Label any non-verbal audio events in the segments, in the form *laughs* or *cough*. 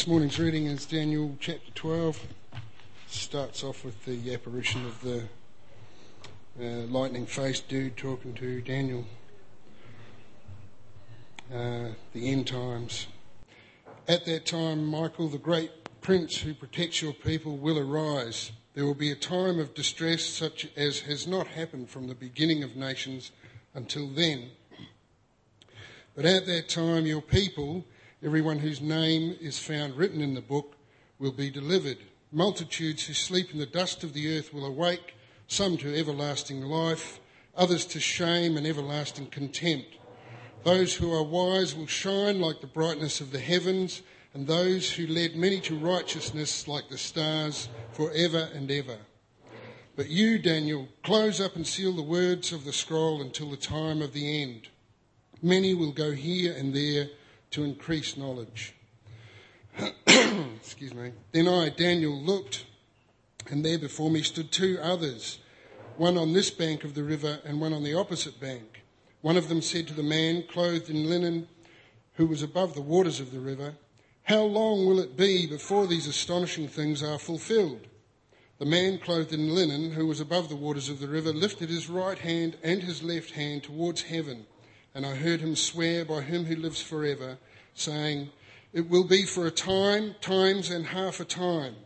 This morning's reading is Daniel chapter 12. Starts off with the apparition of the uh, lightning faced dude talking to Daniel. Uh, the end times. At that time, Michael, the great prince who protects your people, will arise. There will be a time of distress such as has not happened from the beginning of nations until then. But at that time, your people Everyone whose name is found written in the book will be delivered. Multitudes who sleep in the dust of the earth will awake, some to everlasting life, others to shame and everlasting contempt. Those who are wise will shine like the brightness of the heavens, and those who led many to righteousness like the stars forever and ever. But you, Daniel, close up and seal the words of the scroll until the time of the end. Many will go here and there to increase knowledge. *clears throat* Excuse me. Then I, Daniel, looked, and there before me stood two others, one on this bank of the river and one on the opposite bank. One of them said to the man clothed in linen, who was above the waters of the river, How long will it be before these astonishing things are fulfilled? The man clothed in linen, who was above the waters of the river, lifted his right hand and his left hand towards heaven and I heard him swear by him who lives forever, saying, It will be for a time, times, and half a time.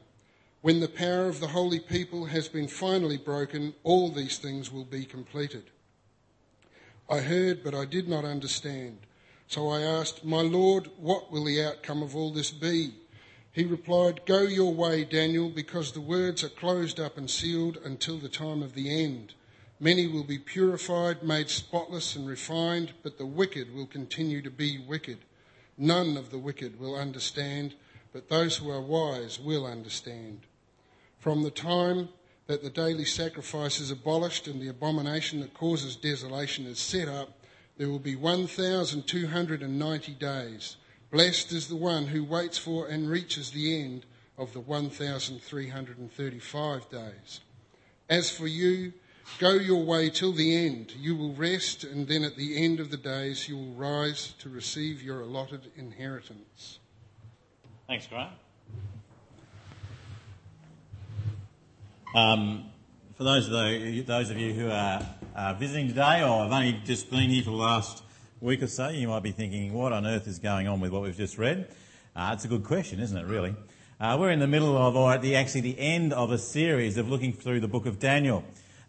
When the power of the holy people has been finally broken, all these things will be completed. I heard, but I did not understand. So I asked, My Lord, what will the outcome of all this be? He replied, Go your way, Daniel, because the words are closed up and sealed until the time of the end. Many will be purified, made spotless and refined, but the wicked will continue to be wicked. None of the wicked will understand, but those who are wise will understand. From the time that the daily sacrifice is abolished and the abomination that causes desolation is set up, there will be 1,290 days. Blessed is the one who waits for and reaches the end of the 1,335 days. As for you, Go your way till the end. You will rest, and then at the end of the days, you will rise to receive your allotted inheritance. Thanks, Graham. Um, for those of, the, those of you who are uh, visiting today or have only just been here for the last week or so, you might be thinking, what on earth is going on with what we've just read? Uh, it's a good question, isn't it, really? Uh, we're in the middle of, or at the, actually the end of a series of looking through the book of Daniel.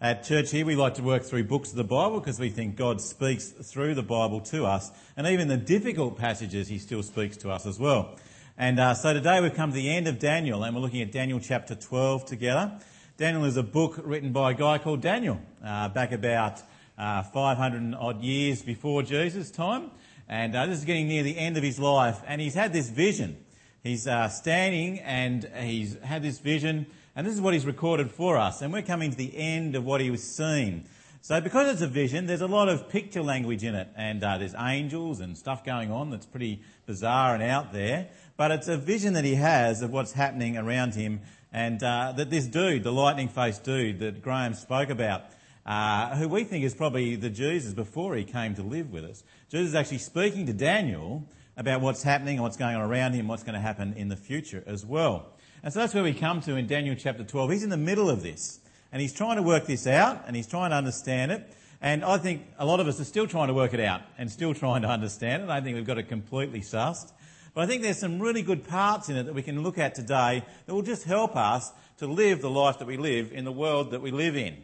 At church here, we like to work through books of the Bible because we think God speaks through the Bible to us. And even the difficult passages, He still speaks to us as well. And uh, so today we've come to the end of Daniel and we're looking at Daniel chapter 12 together. Daniel is a book written by a guy called Daniel uh, back about uh, 500 odd years before Jesus' time. And uh, this is getting near the end of his life. And he's had this vision. He's uh, standing and he's had this vision and this is what he's recorded for us. And we're coming to the end of what he was seeing. So because it's a vision, there's a lot of picture language in it. And uh, there's angels and stuff going on that's pretty bizarre and out there. But it's a vision that he has of what's happening around him. And uh, that this dude, the lightning faced dude that Graham spoke about, uh, who we think is probably the Jesus before he came to live with us. Jesus is actually speaking to Daniel about what's happening and what's going on around him, what's going to happen in the future as well. And so that's where we come to in Daniel chapter 12. He's in the middle of this and he's trying to work this out and he's trying to understand it. And I think a lot of us are still trying to work it out and still trying to understand it. I think we've got it completely sussed. But I think there's some really good parts in it that we can look at today that will just help us to live the life that we live in the world that we live in.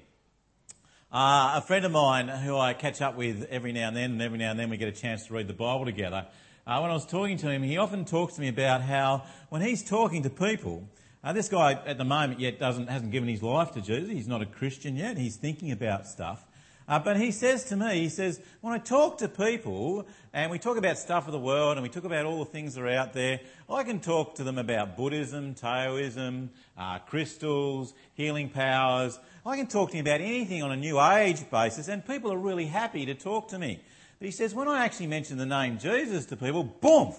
Uh, a friend of mine who I catch up with every now and then, and every now and then we get a chance to read the Bible together, uh, when I was talking to him, he often talks to me about how when he's talking to people, uh, this guy at the moment yet doesn't hasn't given his life to Jesus. He's not a Christian yet. He's thinking about stuff. Uh, but he says to me, he says, when I talk to people and we talk about stuff of the world and we talk about all the things that are out there, I can talk to them about Buddhism, Taoism, uh, crystals, healing powers. I can talk to them about anything on a new age basis and people are really happy to talk to me. But he says, when I actually mention the name Jesus to people, boom!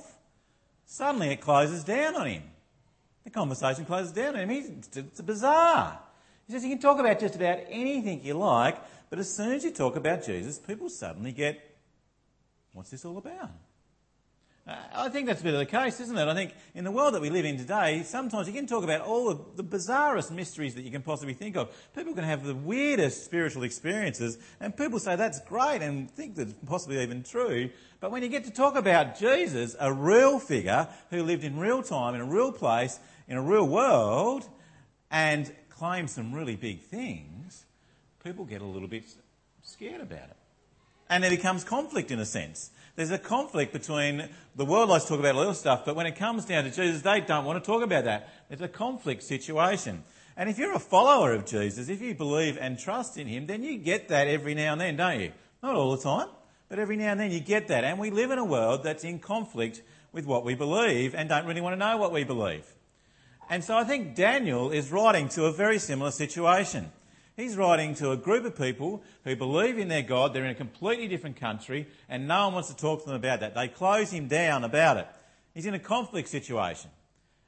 Suddenly it closes down on him. The conversation closes down him. He's, it's bizarre. He says you can talk about just about anything you like, but as soon as you talk about Jesus, people suddenly get, what's this all about? I think that's a bit of the case, isn't it? I think in the world that we live in today, sometimes you can talk about all of the bizarrest mysteries that you can possibly think of. People can have the weirdest spiritual experiences, and people say that's great and think that's possibly even true. But when you get to talk about Jesus, a real figure who lived in real time, in a real place, in a real world, and claim some really big things, people get a little bit scared about it. And there becomes conflict in a sense. There's a conflict between the world likes to talk about little stuff, but when it comes down to Jesus, they don't want to talk about that. It's a conflict situation. And if you're a follower of Jesus, if you believe and trust in him, then you get that every now and then, don't you? Not all the time, but every now and then you get that. And we live in a world that's in conflict with what we believe and don't really want to know what we believe. And so I think Daniel is writing to a very similar situation. He's writing to a group of people who believe in their God. They're in a completely different country, and no one wants to talk to them about that. They close him down about it. He's in a conflict situation.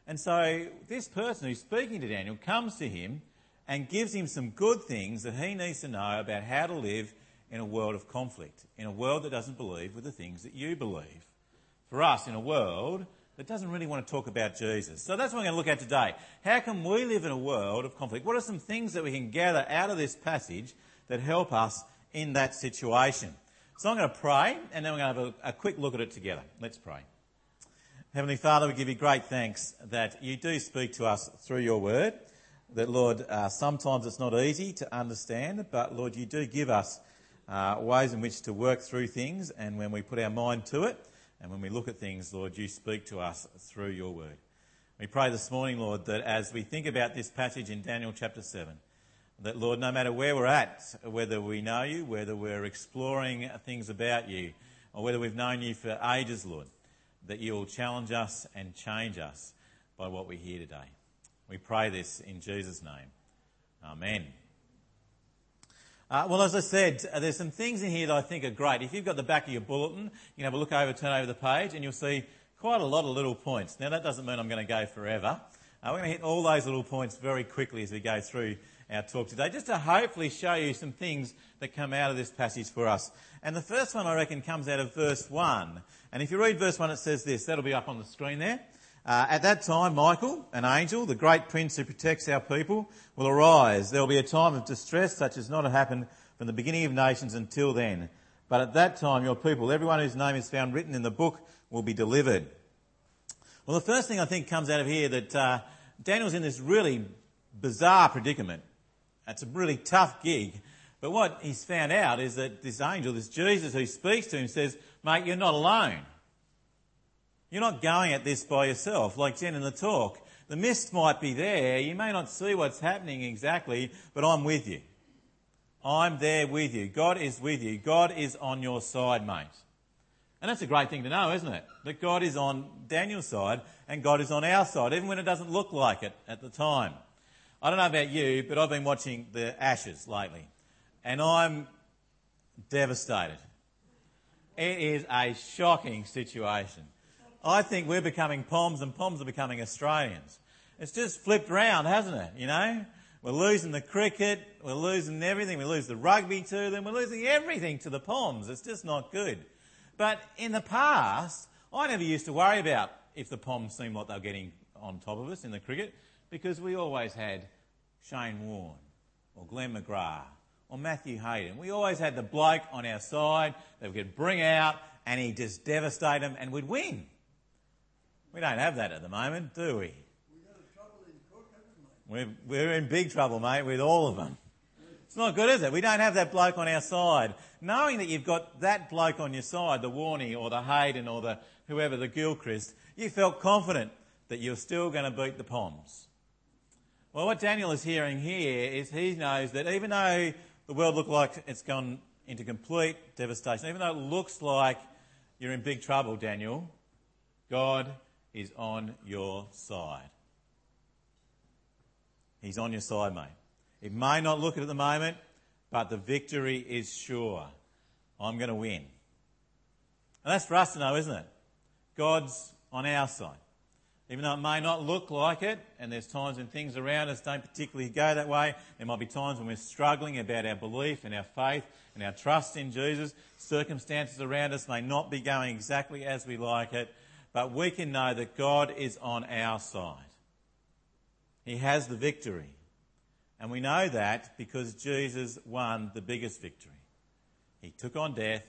And so this person who's speaking to Daniel comes to him and gives him some good things that he needs to know about how to live in a world of conflict, in a world that doesn't believe with the things that you believe. For us, in a world that doesn't really want to talk about Jesus. So that's what we're going to look at today. How can we live in a world of conflict? What are some things that we can gather out of this passage that help us in that situation? So I'm going to pray and then we're going to have a, a quick look at it together. Let's pray. Heavenly Father, we give you great thanks that you do speak to us through your word. That, Lord, uh, sometimes it's not easy to understand, but Lord, you do give us uh, ways in which to work through things, and when we put our mind to it, and when we look at things, Lord, you speak to us through your word. We pray this morning, Lord, that as we think about this passage in Daniel chapter 7, that, Lord, no matter where we're at, whether we know you, whether we're exploring things about you, or whether we've known you for ages, Lord, that you will challenge us and change us by what we hear today. We pray this in Jesus' name. Amen. Uh, well, as I said, uh, there's some things in here that I think are great. If you've got the back of your bulletin, you can have a look over, turn over the page, and you'll see quite a lot of little points. Now, that doesn't mean I'm going to go forever. Uh, we're going to hit all those little points very quickly as we go through our talk today, just to hopefully show you some things that come out of this passage for us. And the first one, I reckon, comes out of verse 1. And if you read verse 1, it says this. That'll be up on the screen there. Uh, at that time, Michael, an angel, the great prince who protects our people, will arise. There will be a time of distress such as not happened from the beginning of nations until then. But at that time, your people, everyone whose name is found written in the book, will be delivered. Well, the first thing I think comes out of here that uh, Daniel's in this really bizarre predicament. It's a really tough gig. But what he's found out is that this angel, this Jesus who speaks to him, says, Mate, you're not alone. You're not going at this by yourself, like Jen in the talk. The mist might be there. You may not see what's happening exactly, but I'm with you. I'm there with you. God is with you. God is on your side, mate. And that's a great thing to know, isn't it? That God is on Daniel's side and God is on our side, even when it doesn't look like it at the time. I don't know about you, but I've been watching the Ashes lately and I'm devastated. It is a shocking situation. I think we're becoming Poms and Poms are becoming Australians. It's just flipped round, hasn't it? You know? We're losing the cricket, we're losing everything, we lose the rugby to them, we're losing everything to the Poms. It's just not good. But in the past, I never used to worry about if the Poms seemed like they were getting on top of us in the cricket because we always had Shane Warne or Glenn McGrath or Matthew Hayden. We always had the bloke on our side that we could bring out and he'd just devastate them and we'd win. We don't have that at the moment, do we? We're, in big trouble, mate, with all of them. It's not good, is it? We don't have that bloke on our side. Knowing that you've got that bloke on your side, the Warney or the Hayden or the whoever, the Gilchrist, you felt confident that you're still going to beat the Poms. Well, what Daniel is hearing here is he knows that even though the world looks like it's gone into complete devastation, even though it looks like you're in big trouble, Daniel, God is on your side. He's on your side, mate. It may not look it at the moment, but the victory is sure. I'm going to win. And that's for us to know, isn't it? God's on our side. Even though it may not look like it, and there's times when things around us don't particularly go that way, there might be times when we're struggling about our belief and our faith and our trust in Jesus. Circumstances around us may not be going exactly as we like it, but we can know that God is on our side. He has the victory. And we know that because Jesus won the biggest victory. He took on death,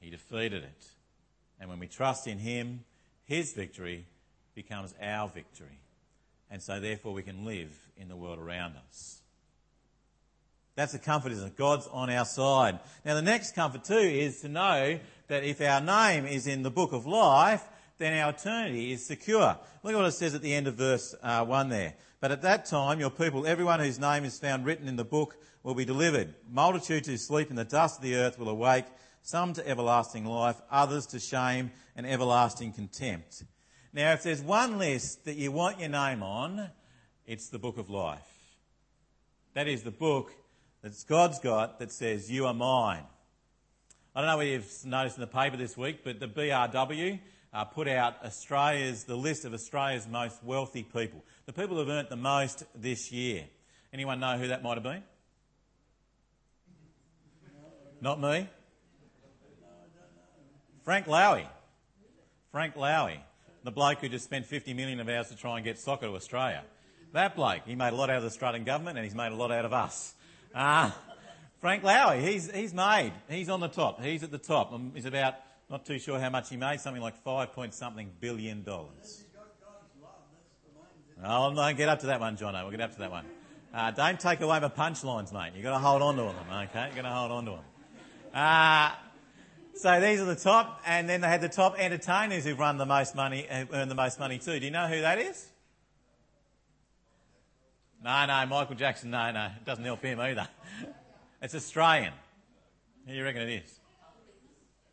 he defeated it. And when we trust in him, his victory becomes our victory. And so therefore we can live in the world around us. That's the comfort, isn't it? God's on our side. Now the next comfort too is to know that if our name is in the book of life, then our eternity is secure. Look at what it says at the end of verse uh, 1 there. But at that time, your people, everyone whose name is found written in the book, will be delivered. Multitudes who sleep in the dust of the earth will awake, some to everlasting life, others to shame and everlasting contempt. Now, if there's one list that you want your name on, it's the book of life. That is the book that God's got that says, You are mine. I don't know whether you've noticed in the paper this week, but the BRW uh, put out Australia's, the list of Australia's most wealthy people. The people who've earned the most this year. Anyone know who that might have been? Not me? Frank Lowy. Frank Lowy. The bloke who just spent 50 million of ours to try and get soccer to Australia. That bloke, he made a lot out of the Australian government and he's made a lot out of us. Uh, Frank Lowy, he's, he's made. He's on the top. He's at the top. Um, he's about, not too sure how much he made, something like five point something billion dollars. Oh, no, get up to that one, Jono. We'll get up to that one. Uh, don't take away my punchlines, mate. You've got to hold on to them, okay? You've got to hold on to them. Uh, so these are the top, and then they had the top entertainers who've run the most money, earned the most money too. Do you know who that is? No, no, Michael Jackson, no, no. It doesn't help him either. *laughs* It's Australian. Who do you reckon it is?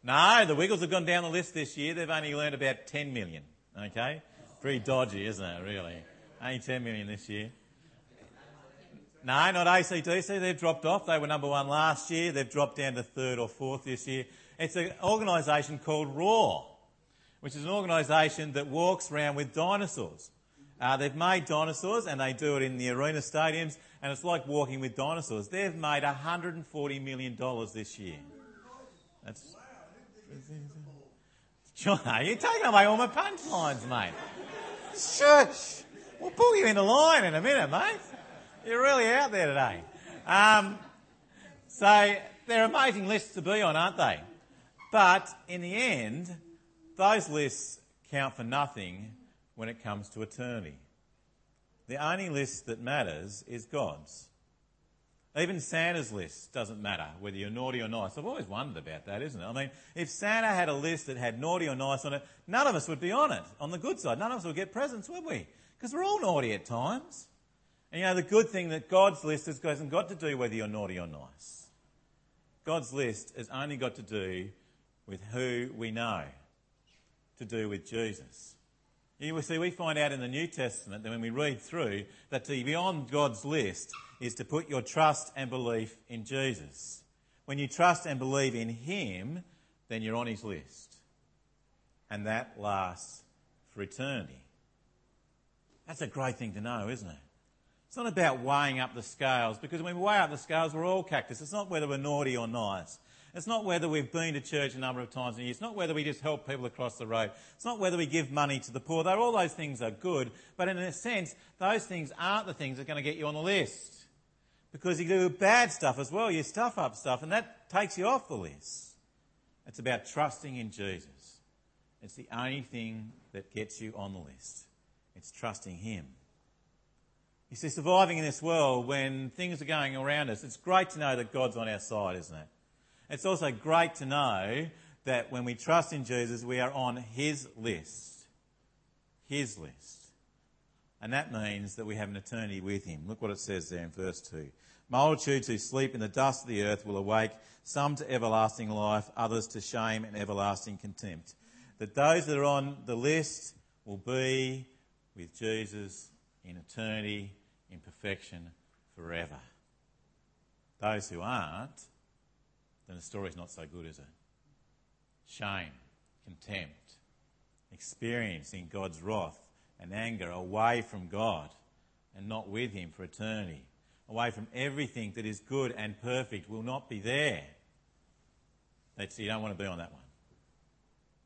No, the Wiggles have gone down the list this year. They've only earned about 10 million. Okay? Pretty dodgy, isn't it, really? Only 10 million this year. No, not ACDC. They've dropped off. They were number one last year. They've dropped down to third or fourth this year. It's an organisation called RAW, which is an organisation that walks around with dinosaurs. Uh, they've made dinosaurs and they do it in the arena stadiums and it's like walking with dinosaurs. They've made $140 million this year. That's. John, you're taking away all my punchlines, mate. Shush! We'll pull you into line in a minute, mate. You're really out there today. Um, so they're amazing lists to be on, aren't they? But in the end, those lists count for nothing when it comes to eternity. The only list that matters is God's. Even Santa's list doesn't matter whether you're naughty or nice. I've always wondered about that, isn't it? I mean, if Santa had a list that had naughty or nice on it, none of us would be on it, on the good side. None of us would get presents, would we? Because we're all naughty at times. And you know, the good thing that God's list has not got to do whether you're naughty or nice. God's list has only got to do with who we know, to do with Jesus. You see, we find out in the New Testament that when we read through, that to be on God's list is to put your trust and belief in Jesus. When you trust and believe in Him, then you're on His list. And that lasts for eternity. That's a great thing to know, isn't it? It's not about weighing up the scales, because when we weigh up the scales, we're all cactus. It's not whether we're naughty or nice. It's not whether we've been to church a number of times in a year. It's not whether we just help people across the road. It's not whether we give money to the poor. Though all those things are good, but in a sense, those things aren't the things that are going to get you on the list. Because you do bad stuff as well. You stuff up stuff, and that takes you off the list. It's about trusting in Jesus. It's the only thing that gets you on the list. It's trusting Him. You see, surviving in this world when things are going around us, it's great to know that God's on our side, isn't it? It's also great to know that when we trust in Jesus, we are on His list. His list. And that means that we have an eternity with Him. Look what it says there in verse 2. Multitudes who sleep in the dust of the earth will awake, some to everlasting life, others to shame and everlasting contempt. That those that are on the list will be with Jesus in eternity, in perfection, forever. Those who aren't, then the story's not so good, is it? Shame, contempt, experiencing God's wrath and anger away from God and not with Him for eternity, away from everything that is good and perfect will not be there. That's, you don't want to be on that one.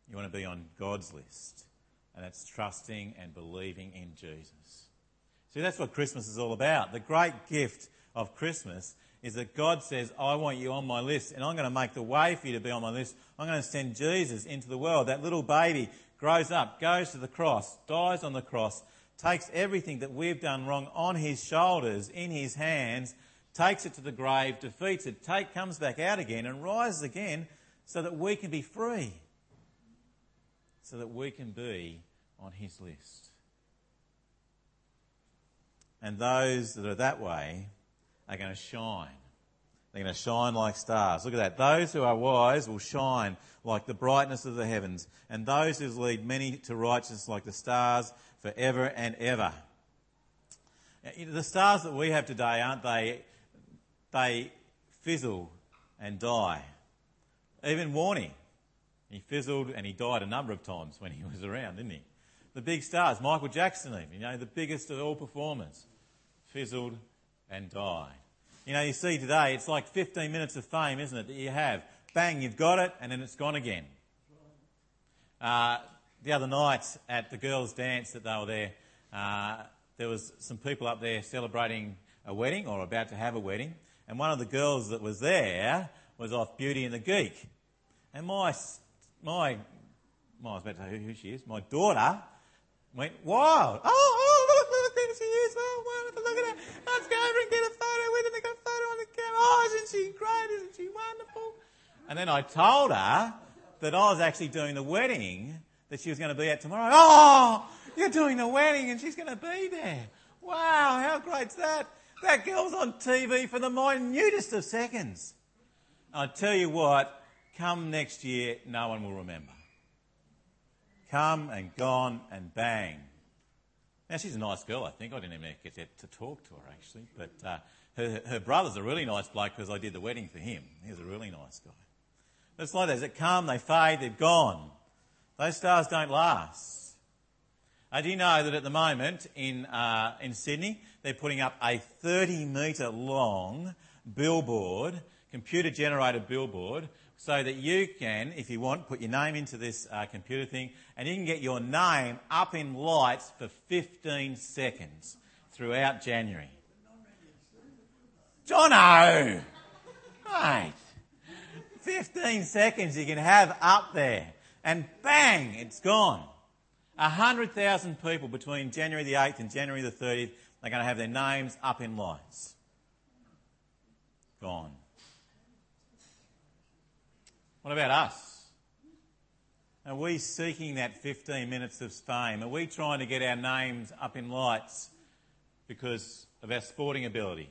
You want to be on God's list. and that's trusting and believing in Jesus. See, that's what Christmas is all about. The great gift of Christmas is that God says, I want you on my list, and I'm going to make the way for you to be on my list. I'm going to send Jesus into the world. That little baby grows up, goes to the cross, dies on the cross, takes everything that we've done wrong on his shoulders, in his hands, takes it to the grave, defeats it, take, comes back out again, and rises again so that we can be free, so that we can be on his list. And those that are that way are going to shine. They're going to shine like stars. Look at that. Those who are wise will shine like the brightness of the heavens, and those who lead many to righteousness like the stars forever and ever. The stars that we have today, aren't they? They fizzle and die. Even Warnie, he fizzled and he died a number of times when he was around, didn't he? The big stars, Michael Jackson, even, you know, the biggest of all performers, fizzled and died. You know, you see today, it's like 15 minutes of fame, isn't it, that you have. Bang, you've got it, and then it's gone again. Uh, the other night at the girls' dance that they were there, uh, there was some people up there celebrating a wedding or about to have a wedding, and one of the girls that was there was off Beauty and the Geek. And my, my, I was about to say who she is, my daughter went wild. Oh, And then I told her that I was actually doing the wedding that she was going to be at tomorrow. Oh, you're doing the wedding and she's going to be there. Wow, how great's that? That girl's on TV for the minutest of seconds. I tell you what, come next year, no one will remember. Come and gone and bang. Now, she's a nice girl, I think. I didn't even get to talk to her, actually. But uh, her, her brother's a really nice bloke because I did the wedding for him. He's a really nice guy. It's like that. They come, they fade, they're gone. Those stars don't last. Uh, do know that at the moment in, uh, in Sydney, they're putting up a 30 metre long billboard, computer generated billboard, so that you can, if you want, put your name into this uh, computer thing and you can get your name up in lights for 15 seconds throughout January. Jono! Mate. 15 seconds you can have up there and bang, it's gone. 100,000 people between January the 8th and January the 30th are going to have their names up in lights. Gone. What about us? Are we seeking that 15 minutes of fame? Are we trying to get our names up in lights because of our sporting ability,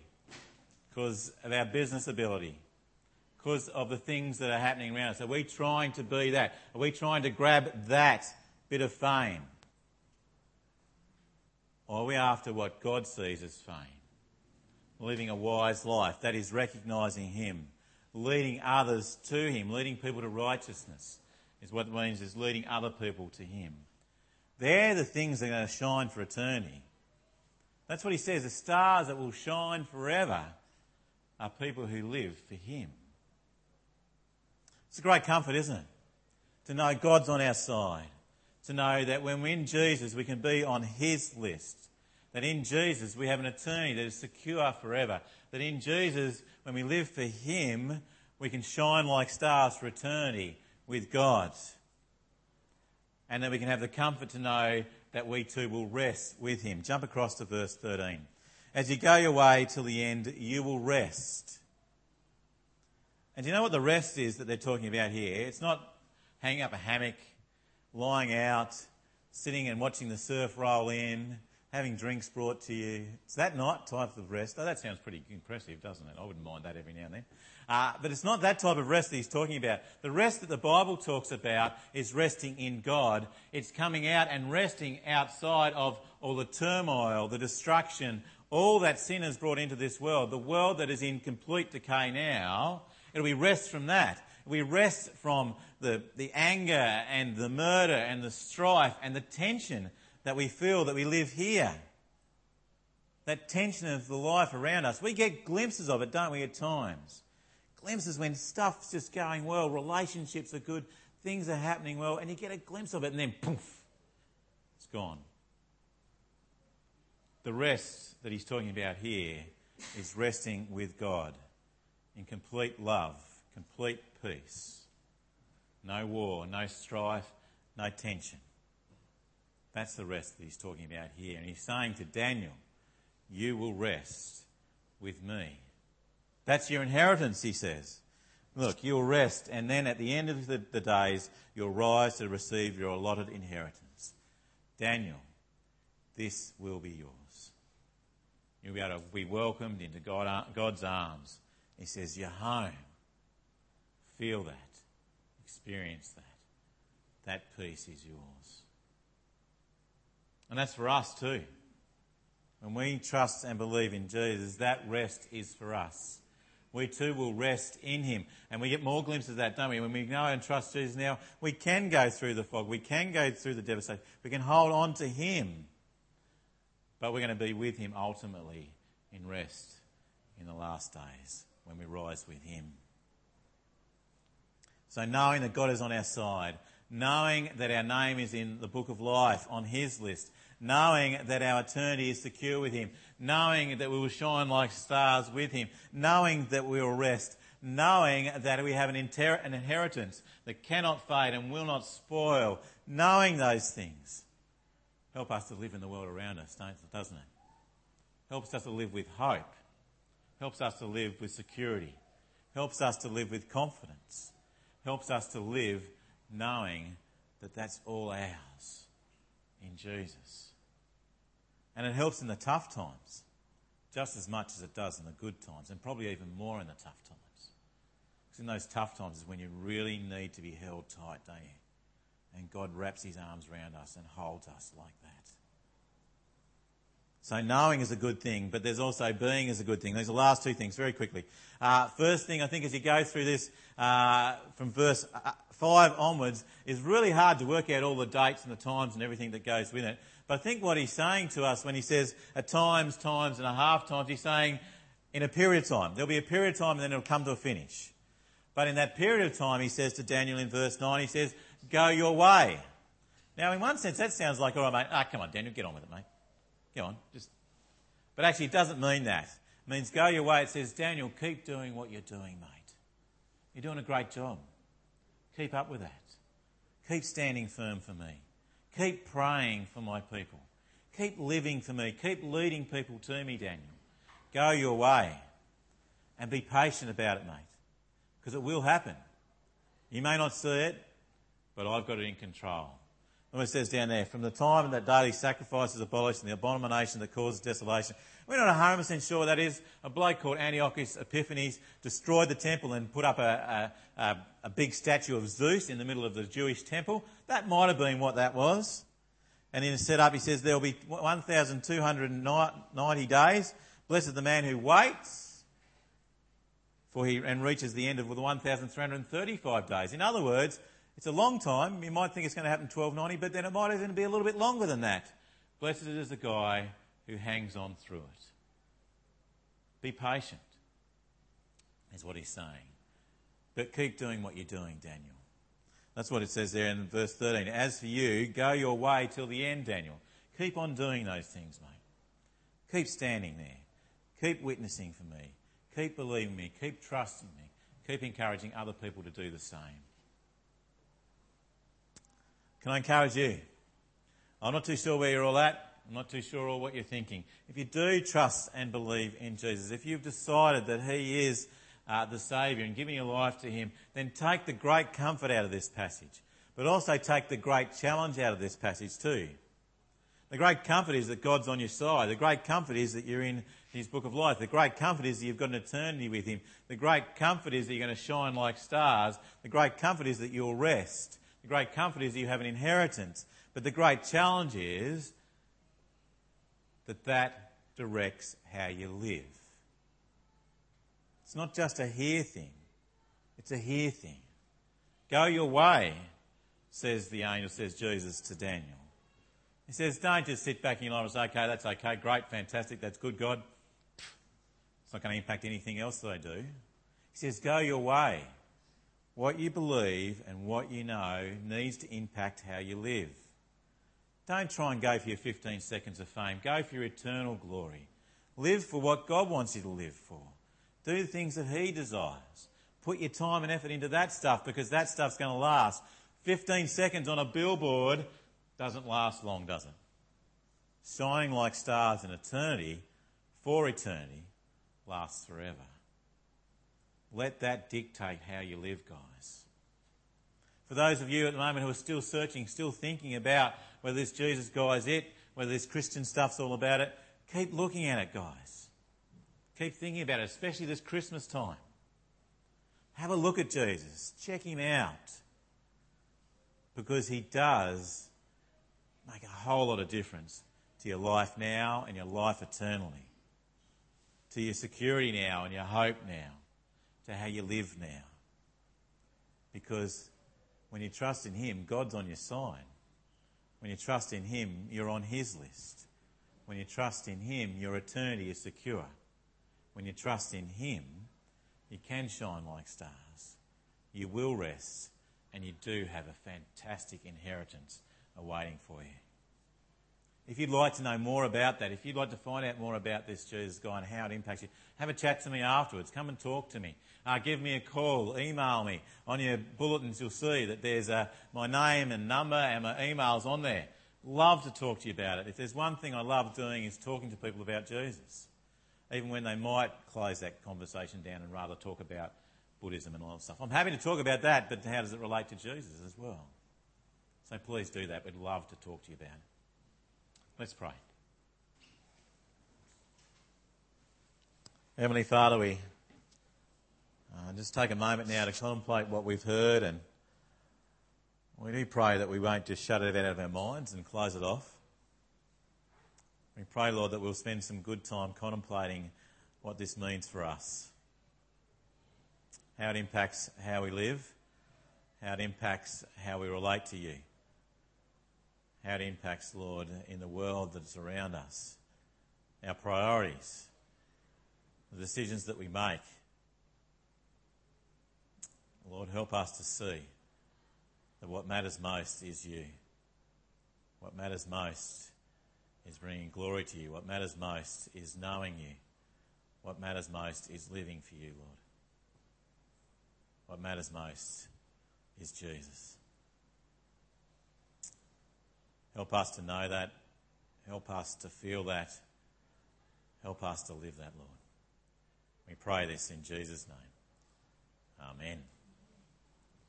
because of our business ability, because of the things that are happening around us? Are we trying to be that? Are we trying to grab that bit of fame? Or are we after what God sees as fame? Living a wise life, that is recognising Him, leading others to Him, leading people to righteousness, is what it means is leading other people to Him. They're the things that are going to shine for eternity. That's what He says. The stars that will shine forever are people who live for Him. It's a great comfort, isn't it? To know God's on our side. To know that when we're in Jesus, we can be on His list. That in Jesus, we have an eternity that is secure forever. That in Jesus, when we live for Him, we can shine like stars for eternity with God. And that we can have the comfort to know that we too will rest with Him. Jump across to verse 13. As you go your way till the end, you will rest. And do you know what the rest is that they're talking about here? It's not hanging up a hammock, lying out, sitting and watching the surf roll in, having drinks brought to you. It's that not type of rest. Oh, that sounds pretty impressive, doesn't it? I wouldn't mind that every now and then. Uh, but it's not that type of rest that he's talking about. The rest that the Bible talks about is resting in God. It's coming out and resting outside of all the turmoil, the destruction, all that sin has brought into this world. The world that is in complete decay now It'll be rest from that. We rest from the, the anger and the murder and the strife and the tension that we feel that we live here. That tension of the life around us. We get glimpses of it, don't we, at times? Glimpses when stuff's just going well, relationships are good, things are happening well, and you get a glimpse of it, and then poof, it's gone. The rest that he's talking about here is resting with God in complete love, complete peace. No war, no strife, no tension. That's the rest that he's talking about here. And he's saying to Daniel, You will rest with me. That's your inheritance, he says. Look, you'll rest, and then at the end of the, the days, you'll rise to receive your allotted inheritance. Daniel, this will be yours. You'll be able to be welcomed into God, God's arms. He says, You're home. Feel that. Experience that. That peace is yours. And that's for us too. When we trust and believe in Jesus, that rest is for us. We too will rest in Him. And we get more glimpses of that, don't we? When we know and trust Jesus now, we can go through the fog. We can go through the devastation. We can hold on to Him. But we're going to be with Him ultimately in rest in the last days when we rise with Him. So knowing that God is on our side, knowing that our name is in the book of life on His list, knowing that our eternity is secure with Him, knowing that we will shine like stars with Him, knowing that we will rest, knowing that we have an, inter- an inheritance that cannot fade and will not spoil, knowing those things. Help us to live in the world around us, doesn't it? Helps us to live with hope. Helps us to live with security. Helps us to live with confidence. Helps us to live knowing that that's all ours in Jesus. And it helps in the tough times just as much as it does in the good times, and probably even more in the tough times. Because in those tough times is when you really need to be held tight, don't you? And God wraps his arms around us and holds us like. So knowing is a good thing, but there's also being is a good thing. These are the last two things, very quickly. Uh, first thing, I think, as you go through this uh, from verse uh, 5 onwards, is really hard to work out all the dates and the times and everything that goes with it. But I think what he's saying to us when he says at times, times and a half times, he's saying in a period of time. There'll be a period of time and then it'll come to a finish. But in that period of time, he says to Daniel in verse 9, he says, go your way. Now, in one sense, that sounds like, all right, mate, ah, come on, Daniel, get on with it, mate. Go on, just. But actually, it doesn't mean that. It means go your way. It says, Daniel, keep doing what you're doing, mate. You're doing a great job. Keep up with that. Keep standing firm for me. Keep praying for my people. Keep living for me. Keep leading people to me, Daniel. Go your way and be patient about it, mate, because it will happen. You may not see it, but I've got it in control. Look it says down there, from the time that daily sacrifice is abolished and the abomination that causes desolation. We're not 100% sure that is. A bloke called Antiochus Epiphanes destroyed the temple and put up a, a, a big statue of Zeus in the middle of the Jewish temple. That might have been what that was. And in the setup, he says there will be 1,290 days. Blessed the man who waits for he and reaches the end of the 1,335 days. In other words, it's a long time. You might think it's going to happen 1290, but then it might even be a little bit longer than that. Blessed is the guy who hangs on through it. Be patient, is what he's saying. But keep doing what you're doing, Daniel. That's what it says there in verse 13. As for you, go your way till the end, Daniel. Keep on doing those things, mate. Keep standing there. Keep witnessing for me. Keep believing me. Keep trusting me. Keep encouraging other people to do the same. Can I encourage you? I'm not too sure where you're all at. I'm not too sure all what you're thinking. If you do trust and believe in Jesus, if you've decided that He is uh, the Saviour and giving your life to Him, then take the great comfort out of this passage. But also take the great challenge out of this passage too. The great comfort is that God's on your side. The great comfort is that you're in His book of life. The great comfort is that you've got an eternity with Him. The great comfort is that you're going to shine like stars. The great comfort is that you'll rest. The great comfort is that you have an inheritance. But the great challenge is that that directs how you live. It's not just a here thing, it's a here thing. Go your way, says the angel, says Jesus to Daniel. He says, don't just sit back in your life and say, okay, that's okay, great, fantastic, that's good, God. It's not going to impact anything else that I do. He says, go your way. What you believe and what you know needs to impact how you live. Don't try and go for your 15 seconds of fame. Go for your eternal glory. Live for what God wants you to live for. Do the things that He desires. Put your time and effort into that stuff because that stuff's going to last. 15 seconds on a billboard doesn't last long, does it? Shining like stars in eternity, for eternity, lasts forever. Let that dictate how you live, guys. For those of you at the moment who are still searching, still thinking about whether this Jesus guy is it, whether this Christian stuff's all about it, keep looking at it, guys. Keep thinking about it, especially this Christmas time. Have a look at Jesus. Check him out. Because he does make a whole lot of difference to your life now and your life eternally. To your security now and your hope now. To how you live now. Because when you trust in him, God's on your side. When you trust in him, you're on his list. When you trust in him, your eternity is secure. When you trust in him, you can shine like stars. You will rest, and you do have a fantastic inheritance awaiting for you. If you'd like to know more about that, if you'd like to find out more about this Jesus guy and how it impacts you, have a chat to me afterwards. Come and talk to me. Uh, give me a call. Email me. On your bulletins, you'll see that there's uh, my name and number and my emails on there. Love to talk to you about it. If there's one thing I love doing is talking to people about Jesus even when they might close that conversation down and rather talk about Buddhism and all that stuff. I'm happy to talk about that, but how does it relate to Jesus as well? So please do that. We'd love to talk to you about it. Let's pray. Heavenly Father, we uh, just take a moment now to contemplate what we've heard, and we do pray that we won't just shut it out of our minds and close it off. We pray, Lord, that we'll spend some good time contemplating what this means for us, how it impacts how we live, how it impacts how we relate to you, how it impacts, Lord, in the world that's around us, our priorities, the decisions that we make. Lord, help us to see that what matters most is you. What matters most is bringing glory to you. What matters most is knowing you. What matters most is living for you, Lord. What matters most is Jesus. Help us to know that. Help us to feel that. Help us to live that, Lord. We pray this in Jesus' name. Amen.